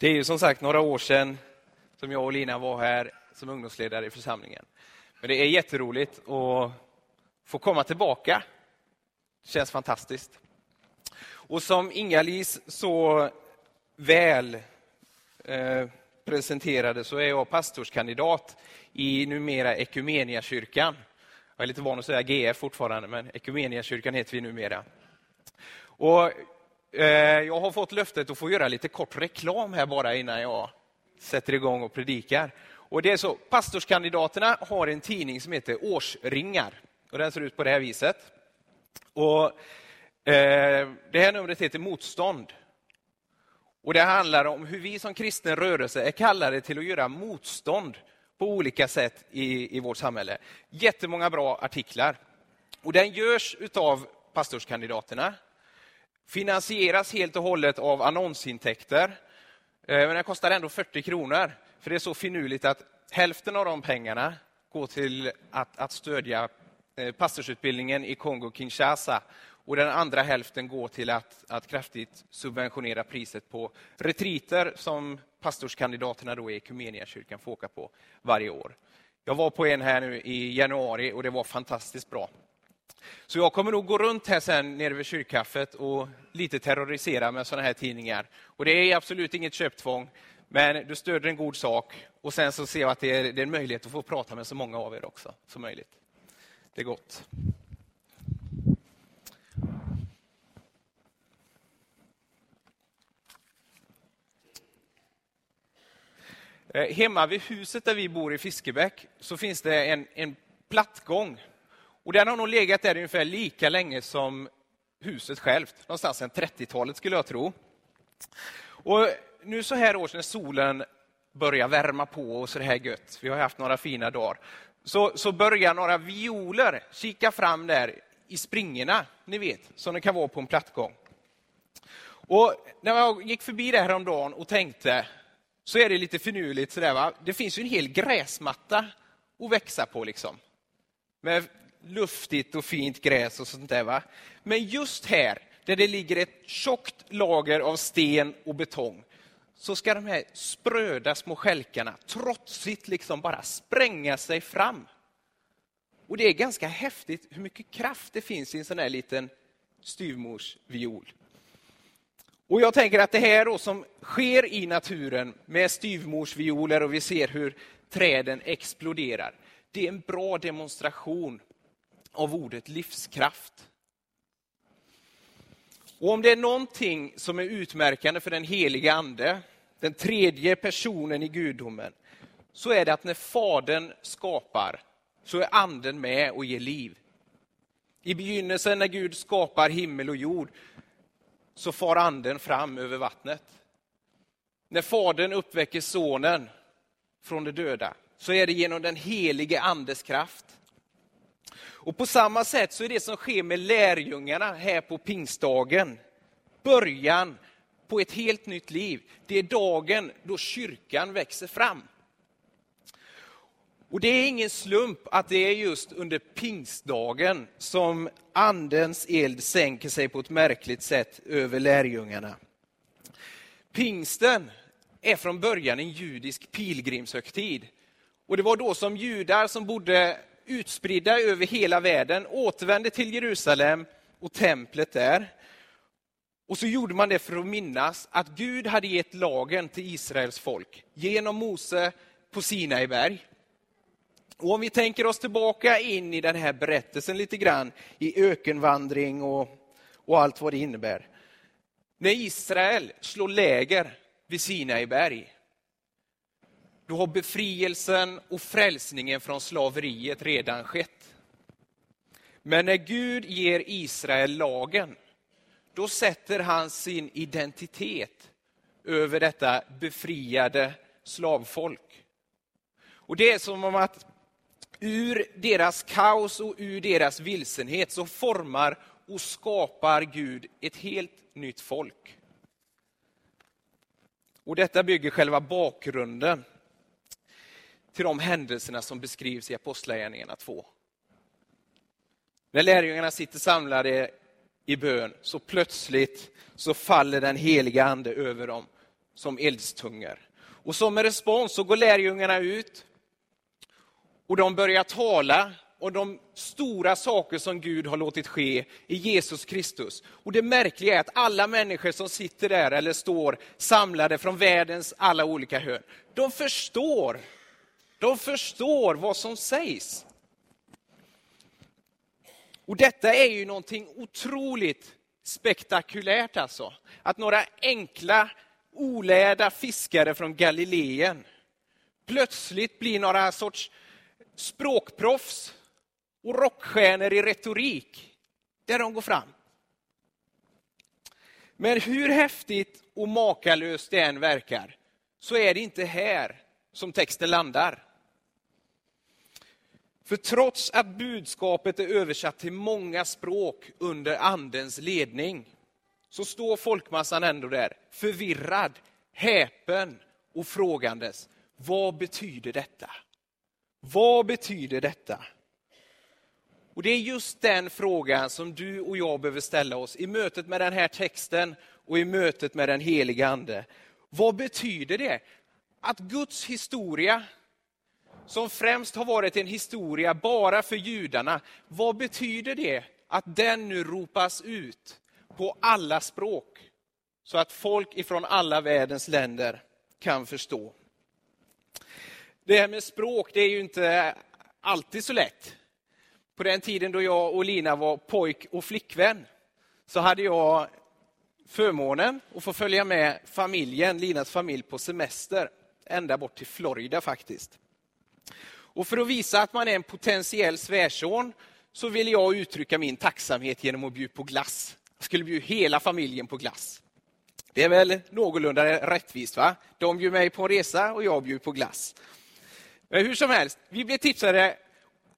Det är ju som sagt några år sedan som jag och Lina var här som ungdomsledare i församlingen. Men det är jätteroligt att få komma tillbaka. Det känns fantastiskt. Och som Inga-Lis så väl eh, presenterade så är jag pastorskandidat i numera Ekumeniakyrkan. Jag är lite van att säga GF fortfarande, men Ekumeniakyrkan heter vi numera. Och, Eh, jag har fått löftet att få göra lite kort reklam här bara innan jag sätter igång och predikar. Och det är så, pastorskandidaterna har en tidning som heter Årsringar. Och den ser ut på det här viset. Och, eh, det här numret heter Motstånd. Och Det handlar om hur vi som kristen rörelse är kallade till att göra motstånd på olika sätt i, i vårt samhälle. Jättemånga bra artiklar. Och Den görs av pastorskandidaterna. Finansieras helt och hållet av annonsintäkter. Eh, men den kostar ändå 40 kronor. För det är så finurligt att hälften av de pengarna går till att, att stödja eh, pastorsutbildningen i Kongo-Kinshasa och den andra hälften går till att, att kraftigt subventionera priset på retriter som pastorskandidaterna då i Equmeniakyrkan får åka på varje år. Jag var på en här nu i januari och det var fantastiskt bra. Så jag kommer nog gå runt här sen nere vid kyrkkaffet och lite terrorisera med sådana här tidningar. Och det är absolut inget köptvång, men du stöder en god sak och sen så ser jag att det är, det är en möjlighet att få prata med så många av er också som möjligt. Det är gott. Eh, hemma vid huset där vi bor i Fiskebäck så finns det en, en plattgång. Och den har nog legat där ungefär lika länge som huset självt. Någonstans sedan 30-talet skulle jag tro. Och nu så här års när solen börjar värma på och så det här gött, vi har haft några fina dagar, så, så börjar några violer kika fram där i springorna, ni vet, som det kan vara på en plattgång. Och när jag gick förbi det häromdagen och tänkte, så är det lite finurligt. Sådär, va? Det finns ju en hel gräsmatta att växa på. Liksom. Med luftigt och fint gräs och sånt där. Va? Men just här, där det ligger ett tjockt lager av sten och betong, så ska de här spröda små skälkarna trotsigt liksom bara spränga sig fram. Och det är ganska häftigt hur mycket kraft det finns i en sån här liten styvmorsviol. Och jag tänker att det här då som sker i naturen med styvmorsvioler och vi ser hur träden exploderar. Det är en bra demonstration av ordet livskraft. Och om det är någonting som är utmärkande för den heliga ande, den tredje personen i gudomen, så är det att när Fadern skapar så är anden med och ger liv. I begynnelsen när Gud skapar himmel och jord så far anden fram över vattnet. När Fadern uppväcker Sonen från de döda så är det genom den helige Andes kraft. Och På samma sätt så är det som sker med lärjungarna här på pingstdagen början på ett helt nytt liv. Det är dagen då kyrkan växer fram. Och Det är ingen slump att det är just under pingstdagen som andens eld sänker sig på ett märkligt sätt över lärjungarna. Pingsten är från början en judisk pilgrimshögtid. Och det var då som judar som bodde utspridda över hela världen återvände till Jerusalem och templet där. Och så gjorde man det för att minnas att Gud hade gett lagen till Israels folk genom Mose på Sinai berg. Och om vi tänker oss tillbaka in i den här berättelsen lite grann, i ökenvandring och, och allt vad det innebär. När Israel slår läger vid Sinai berg, då har befrielsen och frälsningen från slaveriet redan skett. Men när Gud ger Israel lagen, då sätter han sin identitet över detta befriade slavfolk. Och Det är som om att ur deras kaos och ur deras vilsenhet så formar och skapar Gud ett helt nytt folk. Och Detta bygger själva bakgrunden till de händelserna som beskrivs i Apostlagärningarna 2. När lärjungarna sitter samlade i bön så plötsligt så faller den heliga ande över dem som eldstungor. Och som en respons så går lärjungarna ut och de börjar tala om de stora saker som Gud har låtit ske i Jesus Kristus. Och det märkliga är att alla människor som sitter där eller står samlade från världens alla olika hörn, de förstår. De förstår vad som sägs. Och detta är ju någonting otroligt spektakulärt alltså. Att några enkla, olärda fiskare från Galileen plötsligt blir några sorts språkproffs och rockstjärnor i retorik, där de går fram. Men hur häftigt och makalöst det än verkar, så är det inte här som texten landar. För trots att budskapet är översatt till många språk under Andens ledning, så står folkmassan ändå där, förvirrad, häpen och frågandes. Vad betyder detta? Vad betyder detta? Och Det är just den frågan som du och jag behöver ställa oss i mötet med den här texten och i mötet med den heliga Ande. Vad betyder det att Guds historia, som främst har varit en historia bara för judarna, vad betyder det att den nu ropas ut på alla språk så att folk ifrån alla världens länder kan förstå? Det här med språk, det är ju inte alltid så lätt. På den tiden då jag och Lina var pojk och flickvän så hade jag förmånen att få följa med familjen, Linas familj på semester, ända bort till Florida faktiskt. Och för att visa att man är en potentiell svärson så ville jag uttrycka min tacksamhet genom att bjuda på glass. Jag skulle bjuda hela familjen på glass. Det är väl någorlunda rättvist va? De bjuder mig på en resa och jag bjuder på glass. Men hur som helst, vi blev tipsade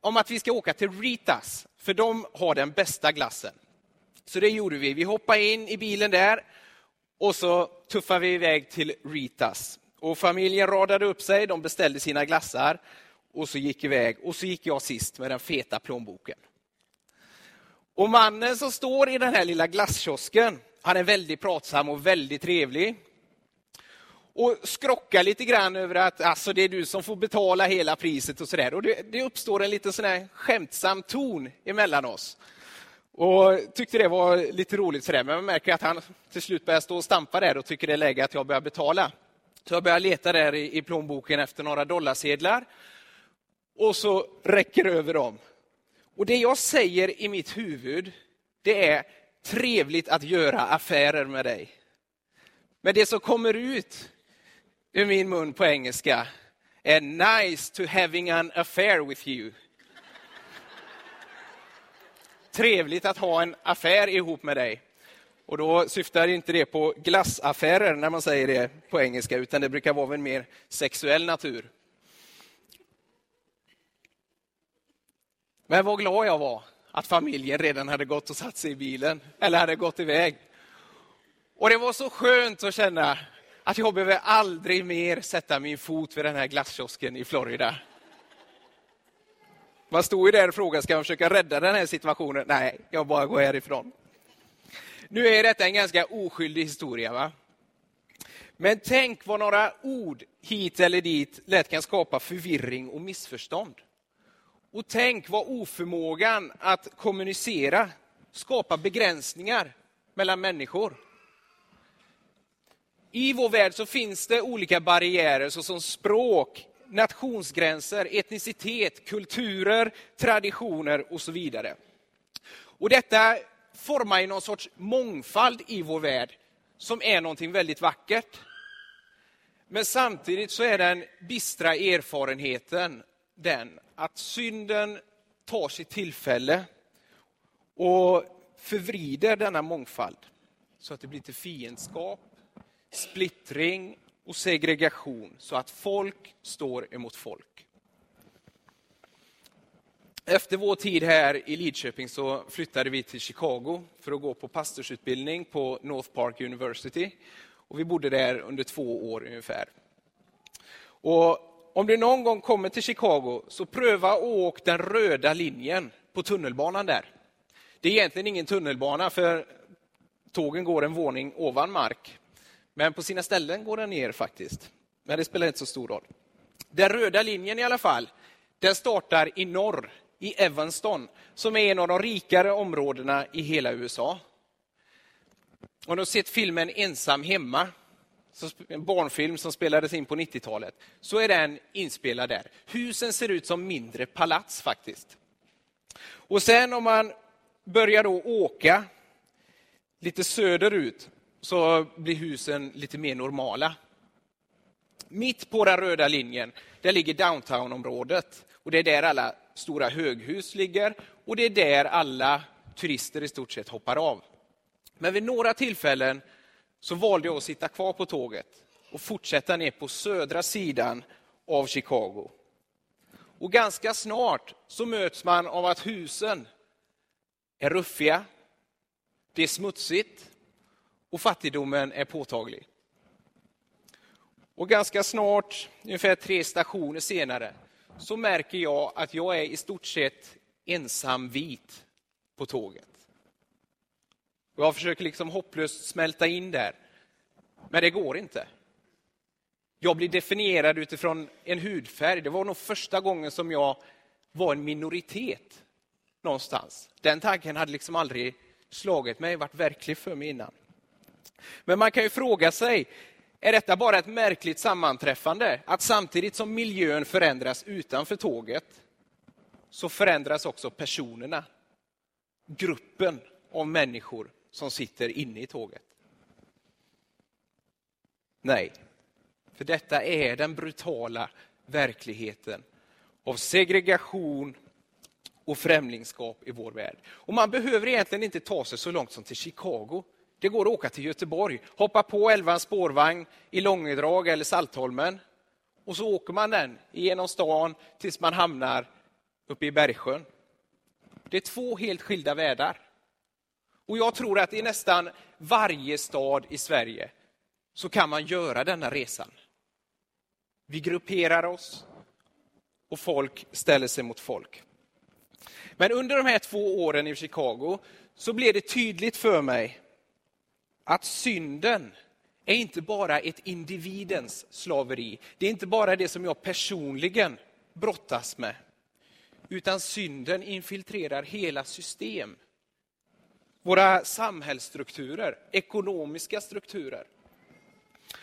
om att vi ska åka till Ritas, för de har den bästa glassen. Så det gjorde vi. Vi hoppade in i bilen där och så tuffade vi iväg till Ritas. Och familjen radade upp sig, de beställde sina glassar och så gick iväg. Och så gick jag sist med den feta plånboken. Och mannen som står i den här lilla glasskiosken, han är väldigt pratsam och väldigt trevlig och skrockar lite grann över att alltså, det är du som får betala hela priset och sådär. Och det, det uppstår en liten sån här skämtsam ton emellan oss. Och tyckte det var lite roligt sådär, men man märker att han till slut börjar stå och stampa där och tycker det är läge att jag börjar betala. Så jag börjar leta där i, i plånboken efter några dollarsedlar och så räcker över dem. Och det jag säger i mitt huvud, det är trevligt att göra affärer med dig. Men det som kommer ut ur min mun på engelska är nice to having an affair with you. Trevligt att ha en affär ihop med dig. Och då syftar inte det på glassaffärer när man säger det på engelska, utan det brukar vara av en mer sexuell natur. Men vad glad jag var att familjen redan hade gått och satt sig i bilen, eller hade gått iväg. Och det var så skönt att känna att jag behöver aldrig mer sätta min fot vid den här glasskiosken i Florida. Man stod ju där och frågade, ska man försöka rädda den här situationen? Nej, jag bara går härifrån. Nu är detta en ganska oskyldig historia. va? Men tänk vad några ord hit eller dit lätt kan skapa förvirring och missförstånd. Och tänk vad oförmågan att kommunicera skapar begränsningar mellan människor. I vår värld så finns det olika barriärer såsom språk, nationsgränser, etnicitet, kulturer, traditioner och så vidare. Och detta formar ju någon sorts mångfald i vår värld som är någonting väldigt vackert. Men samtidigt så är den bistra erfarenheten den att synden tar sitt tillfälle och förvrider denna mångfald så att det blir till fiendskap, splittring och segregation så att folk står emot folk. Efter vår tid här i Lidköping så flyttade vi till Chicago för att gå på pastorsutbildning på North Park University. Och vi bodde där under två år ungefär. Och om du någon gång kommer till Chicago så pröva att åka den röda linjen på tunnelbanan där. Det är egentligen ingen tunnelbana för tågen går en våning ovan mark. Men på sina ställen går den ner faktiskt. Men det spelar inte så stor roll. Den röda linjen i alla fall, den startar i norr, i Evanston, som är en av de rikare områdena i hela USA. Om du har sett filmen Ensam hemma, en barnfilm som spelades in på 90-talet, så är den inspelad där. Husen ser ut som mindre palats faktiskt. Och sen om man börjar då åka lite söderut så blir husen lite mer normala. Mitt på den röda linjen, där ligger downtownområdet. Och det är där alla stora höghus ligger och det är där alla turister i stort sett hoppar av. Men vid några tillfällen så valde jag att sitta kvar på tåget och fortsätta ner på södra sidan av Chicago. Och ganska snart så möts man av att husen är ruffiga, det är smutsigt och fattigdomen är påtaglig. Och ganska snart, ungefär tre stationer senare, så märker jag att jag är i stort sett ensam vit på tåget. Jag försöker liksom hopplöst smälta in där, men det går inte. Jag blir definierad utifrån en hudfärg. Det var nog första gången som jag var en minoritet någonstans. Den tanken hade liksom aldrig slagit mig, varit verklig för mig innan. Men man kan ju fråga sig, är detta bara ett märkligt sammanträffande? Att samtidigt som miljön förändras utanför tåget, så förändras också personerna. Gruppen av människor som sitter inne i tåget. Nej, för detta är den brutala verkligheten av segregation och främlingskap i vår värld. Och man behöver egentligen inte ta sig så långt som till Chicago. Det går att åka till Göteborg, hoppa på älvans spårvagn i Långedrag eller Saltholmen och så åker man den genom stan tills man hamnar uppe i Bergsjön. Det är två helt skilda världar. Och jag tror att i nästan varje stad i Sverige så kan man göra denna resan. Vi grupperar oss och folk ställer sig mot folk. Men under de här två åren i Chicago så blev det tydligt för mig att synden är inte bara ett individens slaveri. Det är inte bara det som jag personligen brottas med. Utan synden infiltrerar hela system. Våra samhällsstrukturer, ekonomiska strukturer.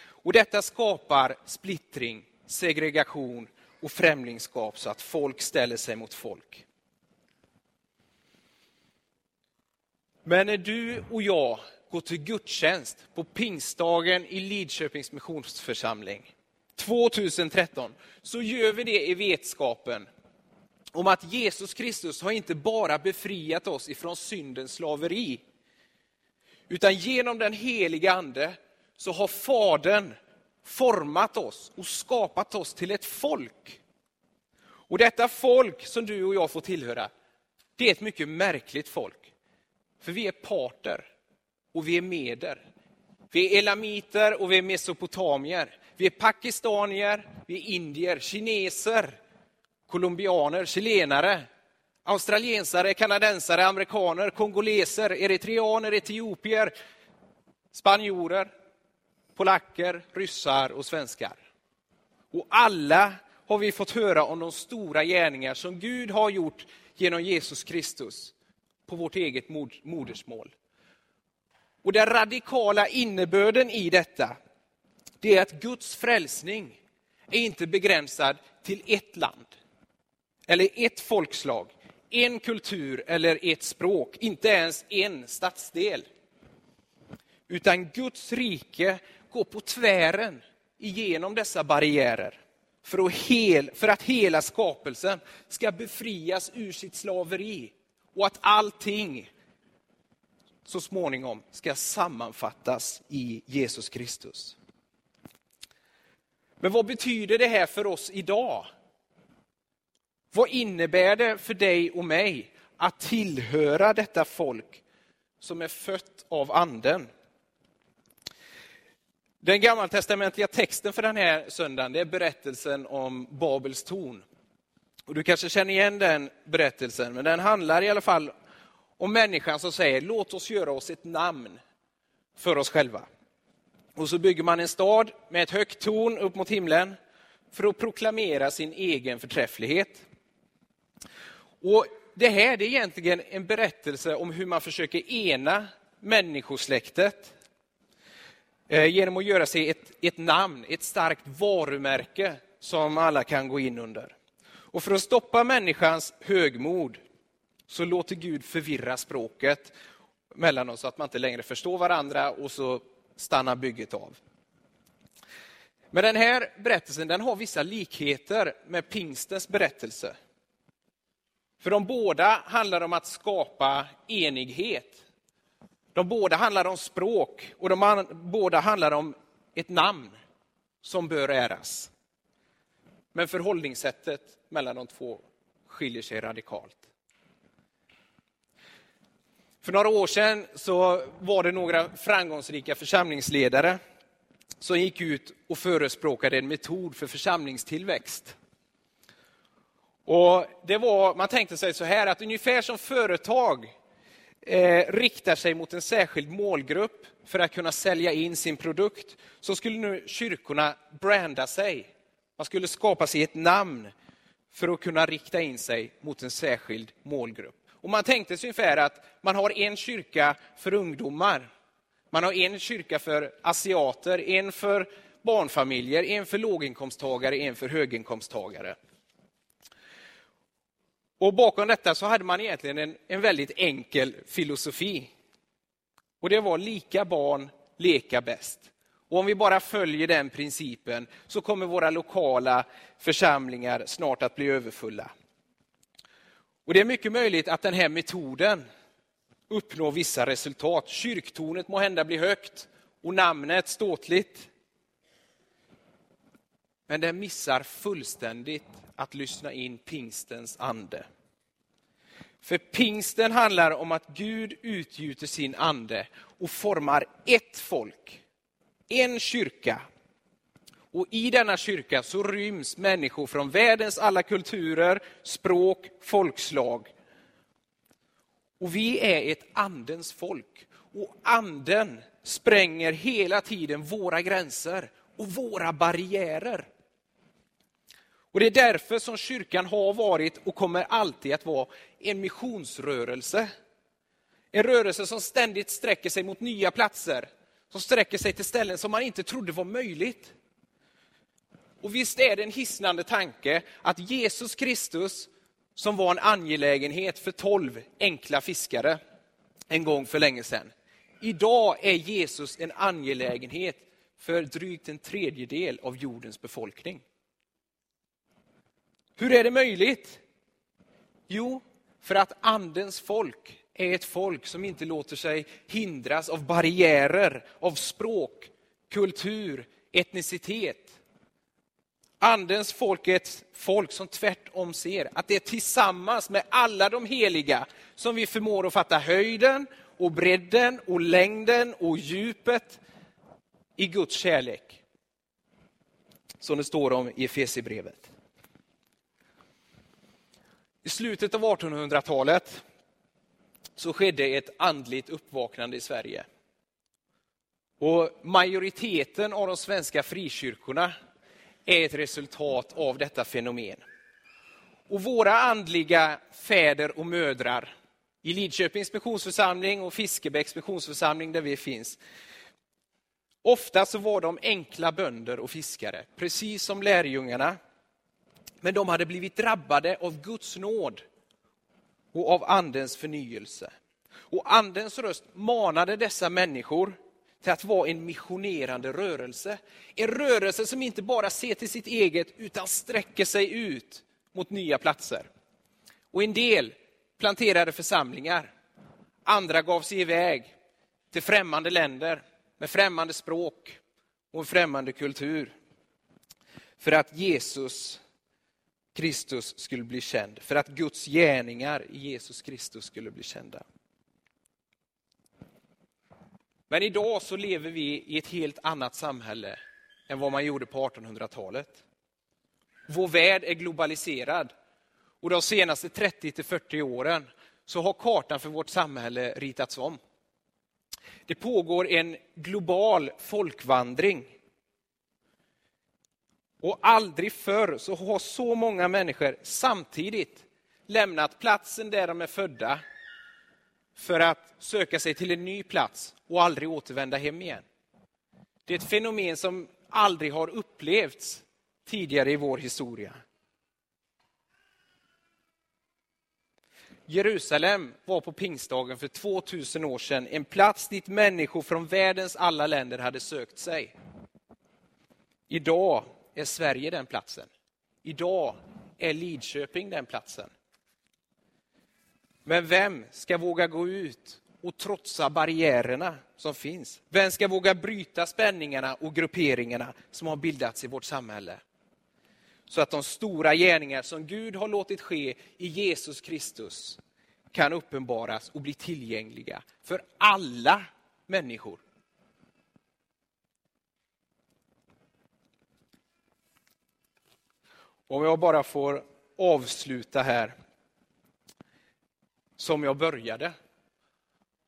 Och detta skapar splittring, segregation och främlingskap så att folk ställer sig mot folk. Men när du och jag gå till gudstjänst på pingstdagen i Lidköpings missionsförsamling 2013 så gör vi det i vetskapen om att Jesus Kristus har inte bara befriat oss ifrån syndens slaveri. Utan genom den heliga Ande så har Fadern format oss och skapat oss till ett folk. Och detta folk som du och jag får tillhöra, det är ett mycket märkligt folk. För vi är parter och vi är meder. Vi är elamiter och vi är mesopotamier. Vi är pakistanier, vi är indier, kineser, colombianer, chilenare, australiensare, kanadensare, amerikaner, kongoleser, eritreaner, etiopier, spanjorer, polacker, ryssar och svenskar. Och alla har vi fått höra om de stora gärningar som Gud har gjort genom Jesus Kristus på vårt eget modersmål. Och den radikala innebörden i detta, det är att Guds frälsning är inte begränsad till ett land, eller ett folkslag, en kultur eller ett språk, inte ens en stadsdel. Utan Guds rike går på tvären igenom dessa barriärer för att, hel, för att hela skapelsen ska befrias ur sitt slaveri och att allting så småningom ska sammanfattas i Jesus Kristus. Men vad betyder det här för oss idag? Vad innebär det för dig och mig att tillhöra detta folk som är fött av anden? Den gammaltestamentliga texten för den här söndagen är berättelsen om Babels torn. Och du kanske känner igen den berättelsen, men den handlar i alla fall om människan som säger låt oss göra oss ett namn för oss själva. Och så bygger man en stad med ett högt torn upp mot himlen för att proklamera sin egen förträfflighet. Och det här är egentligen en berättelse om hur man försöker ena människosläktet eh, genom att göra sig ett, ett namn, ett starkt varumärke som alla kan gå in under. Och för att stoppa människans högmod så låter Gud förvirra språket mellan oss så att man inte längre förstår varandra och så stannar bygget av. Men den här berättelsen den har vissa likheter med pingstens berättelse. För de båda handlar om att skapa enighet. De båda handlar om språk och de båda handlar om ett namn som bör äras. Men förhållningssättet mellan de två skiljer sig radikalt. För några år sedan så var det några framgångsrika församlingsledare som gick ut och förespråkade en metod för församlingstillväxt. Och det var, man tänkte sig så här att ungefär som företag eh, riktar sig mot en särskild målgrupp för att kunna sälja in sin produkt, så skulle nu kyrkorna branda sig. Man skulle skapa sig ett namn för att kunna rikta in sig mot en särskild målgrupp. Och man tänkte sig ungefär att man har en kyrka för ungdomar, man har en kyrka för asiater, en för barnfamiljer, en för låginkomsttagare, en för höginkomsttagare. Och bakom detta så hade man egentligen en, en väldigt enkel filosofi. Och det var lika barn leka bäst. Och om vi bara följer den principen så kommer våra lokala församlingar snart att bli överfulla. Och Det är mycket möjligt att den här metoden uppnår vissa resultat. Kyrktornet må hända blir högt och namnet ståtligt. Men den missar fullständigt att lyssna in pingstens ande. För pingsten handlar om att Gud utgjuter sin ande och formar ett folk, en kyrka. Och i denna kyrka så ryms människor från världens alla kulturer, språk, folkslag. Och vi är ett andens folk. Och anden spränger hela tiden våra gränser och våra barriärer. Och Det är därför som kyrkan har varit och kommer alltid att vara en missionsrörelse. En rörelse som ständigt sträcker sig mot nya platser, som sträcker sig till ställen som man inte trodde var möjligt. Och visst är det en hisnande tanke att Jesus Kristus, som var en angelägenhet för tolv enkla fiskare en gång för länge sedan. Idag är Jesus en angelägenhet för drygt en tredjedel av jordens befolkning. Hur är det möjligt? Jo, för att andens folk är ett folk som inte låter sig hindras av barriärer, av språk, kultur, etnicitet. Andens folk är ett folk som tvärtom ser att det är tillsammans med alla de heliga som vi förmår att fatta höjden och bredden och längden och djupet i Guds kärlek. Som det står om i Efesierbrevet. I slutet av 1800-talet så skedde ett andligt uppvaknande i Sverige. Och majoriteten av de svenska frikyrkorna är ett resultat av detta fenomen. Och våra andliga fäder och mödrar i Lidköpings missionsförsamling och Fiskebäcks missionsförsamling där vi finns. Ofta så var de enkla bönder och fiskare, precis som lärjungarna men de hade blivit drabbade av Guds nåd och av Andens förnyelse. Och Andens röst manade dessa människor till att vara en missionerande rörelse. En rörelse som inte bara ser till sitt eget utan sträcker sig ut mot nya platser. Och en del planterade församlingar. Andra gav sig iväg till främmande länder med främmande språk och en främmande kultur. För att Jesus Kristus skulle bli känd, för att Guds gärningar i Jesus Kristus skulle bli kända. Men idag så lever vi i ett helt annat samhälle än vad man gjorde på 1800-talet. Vår värld är globaliserad och de senaste 30 40 åren så har kartan för vårt samhälle ritats om. Det pågår en global folkvandring. Och aldrig förr så har så många människor samtidigt lämnat platsen där de är födda för att söka sig till en ny plats och aldrig återvända hem igen. Det är ett fenomen som aldrig har upplevts tidigare i vår historia. Jerusalem var på pingstdagen för 2000 år sedan en plats dit människor från världens alla länder hade sökt sig. Idag är Sverige den platsen. Idag är Lidköping den platsen. Men vem ska våga gå ut och trotsa barriärerna som finns? Vem ska våga bryta spänningarna och grupperingarna som har bildats i vårt samhälle? Så att de stora gärningar som Gud har låtit ske i Jesus Kristus kan uppenbaras och bli tillgängliga för alla människor. Om jag bara får avsluta här som jag började.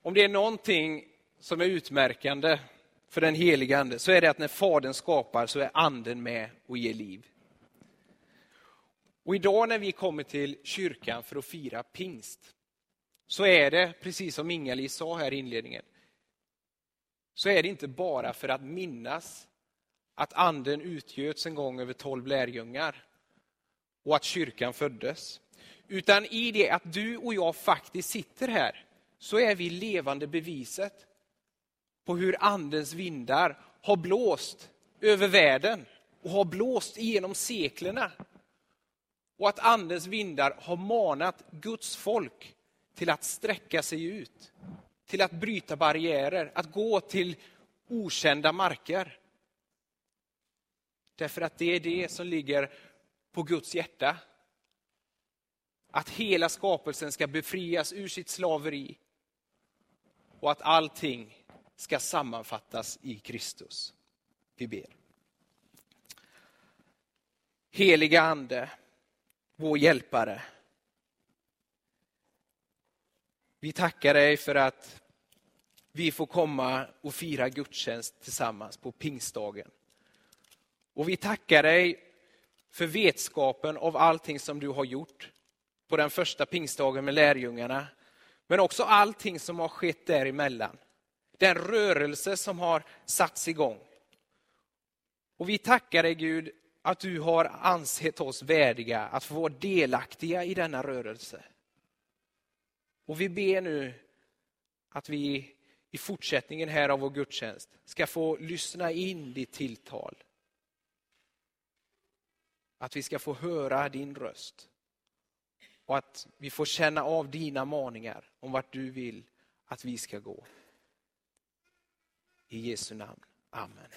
Om det är någonting som är utmärkande för den heliga ande så är det att när Fadern skapar så är anden med och ger liv. Och idag när vi kommer till kyrkan för att fira pingst så är det, precis som Inga-Lis sa här i inledningen, så är det inte bara för att minnas att anden utgöts en gång över tolv lärjungar och att kyrkan föddes. Utan i det att du och jag faktiskt sitter här så är vi levande beviset på hur andens vindar har blåst över världen och har blåst genom seklerna. Och att andens vindar har manat Guds folk till att sträcka sig ut, till att bryta barriärer, att gå till okända marker. Därför att det är det som ligger på Guds hjärta. Att hela skapelsen ska befrias ur sitt slaveri och att allting ska sammanfattas i Kristus. Vi ber. Heliga Ande, vår hjälpare. Vi tackar dig för att vi får komma och fira gudstjänst tillsammans på pingstdagen. Och vi tackar dig för vetskapen av allting som du har gjort på den första pingstdagen med lärjungarna. Men också allting som har skett däremellan. Den rörelse som har satts igång. Och vi tackar dig Gud att du har ansett oss värdiga att få vara delaktiga i denna rörelse. Och vi ber nu att vi i fortsättningen här av vår gudstjänst ska få lyssna in ditt tilltal. Att vi ska få höra din röst. Och att vi får känna av dina maningar om vart du vill att vi ska gå. I Jesu namn. Amen.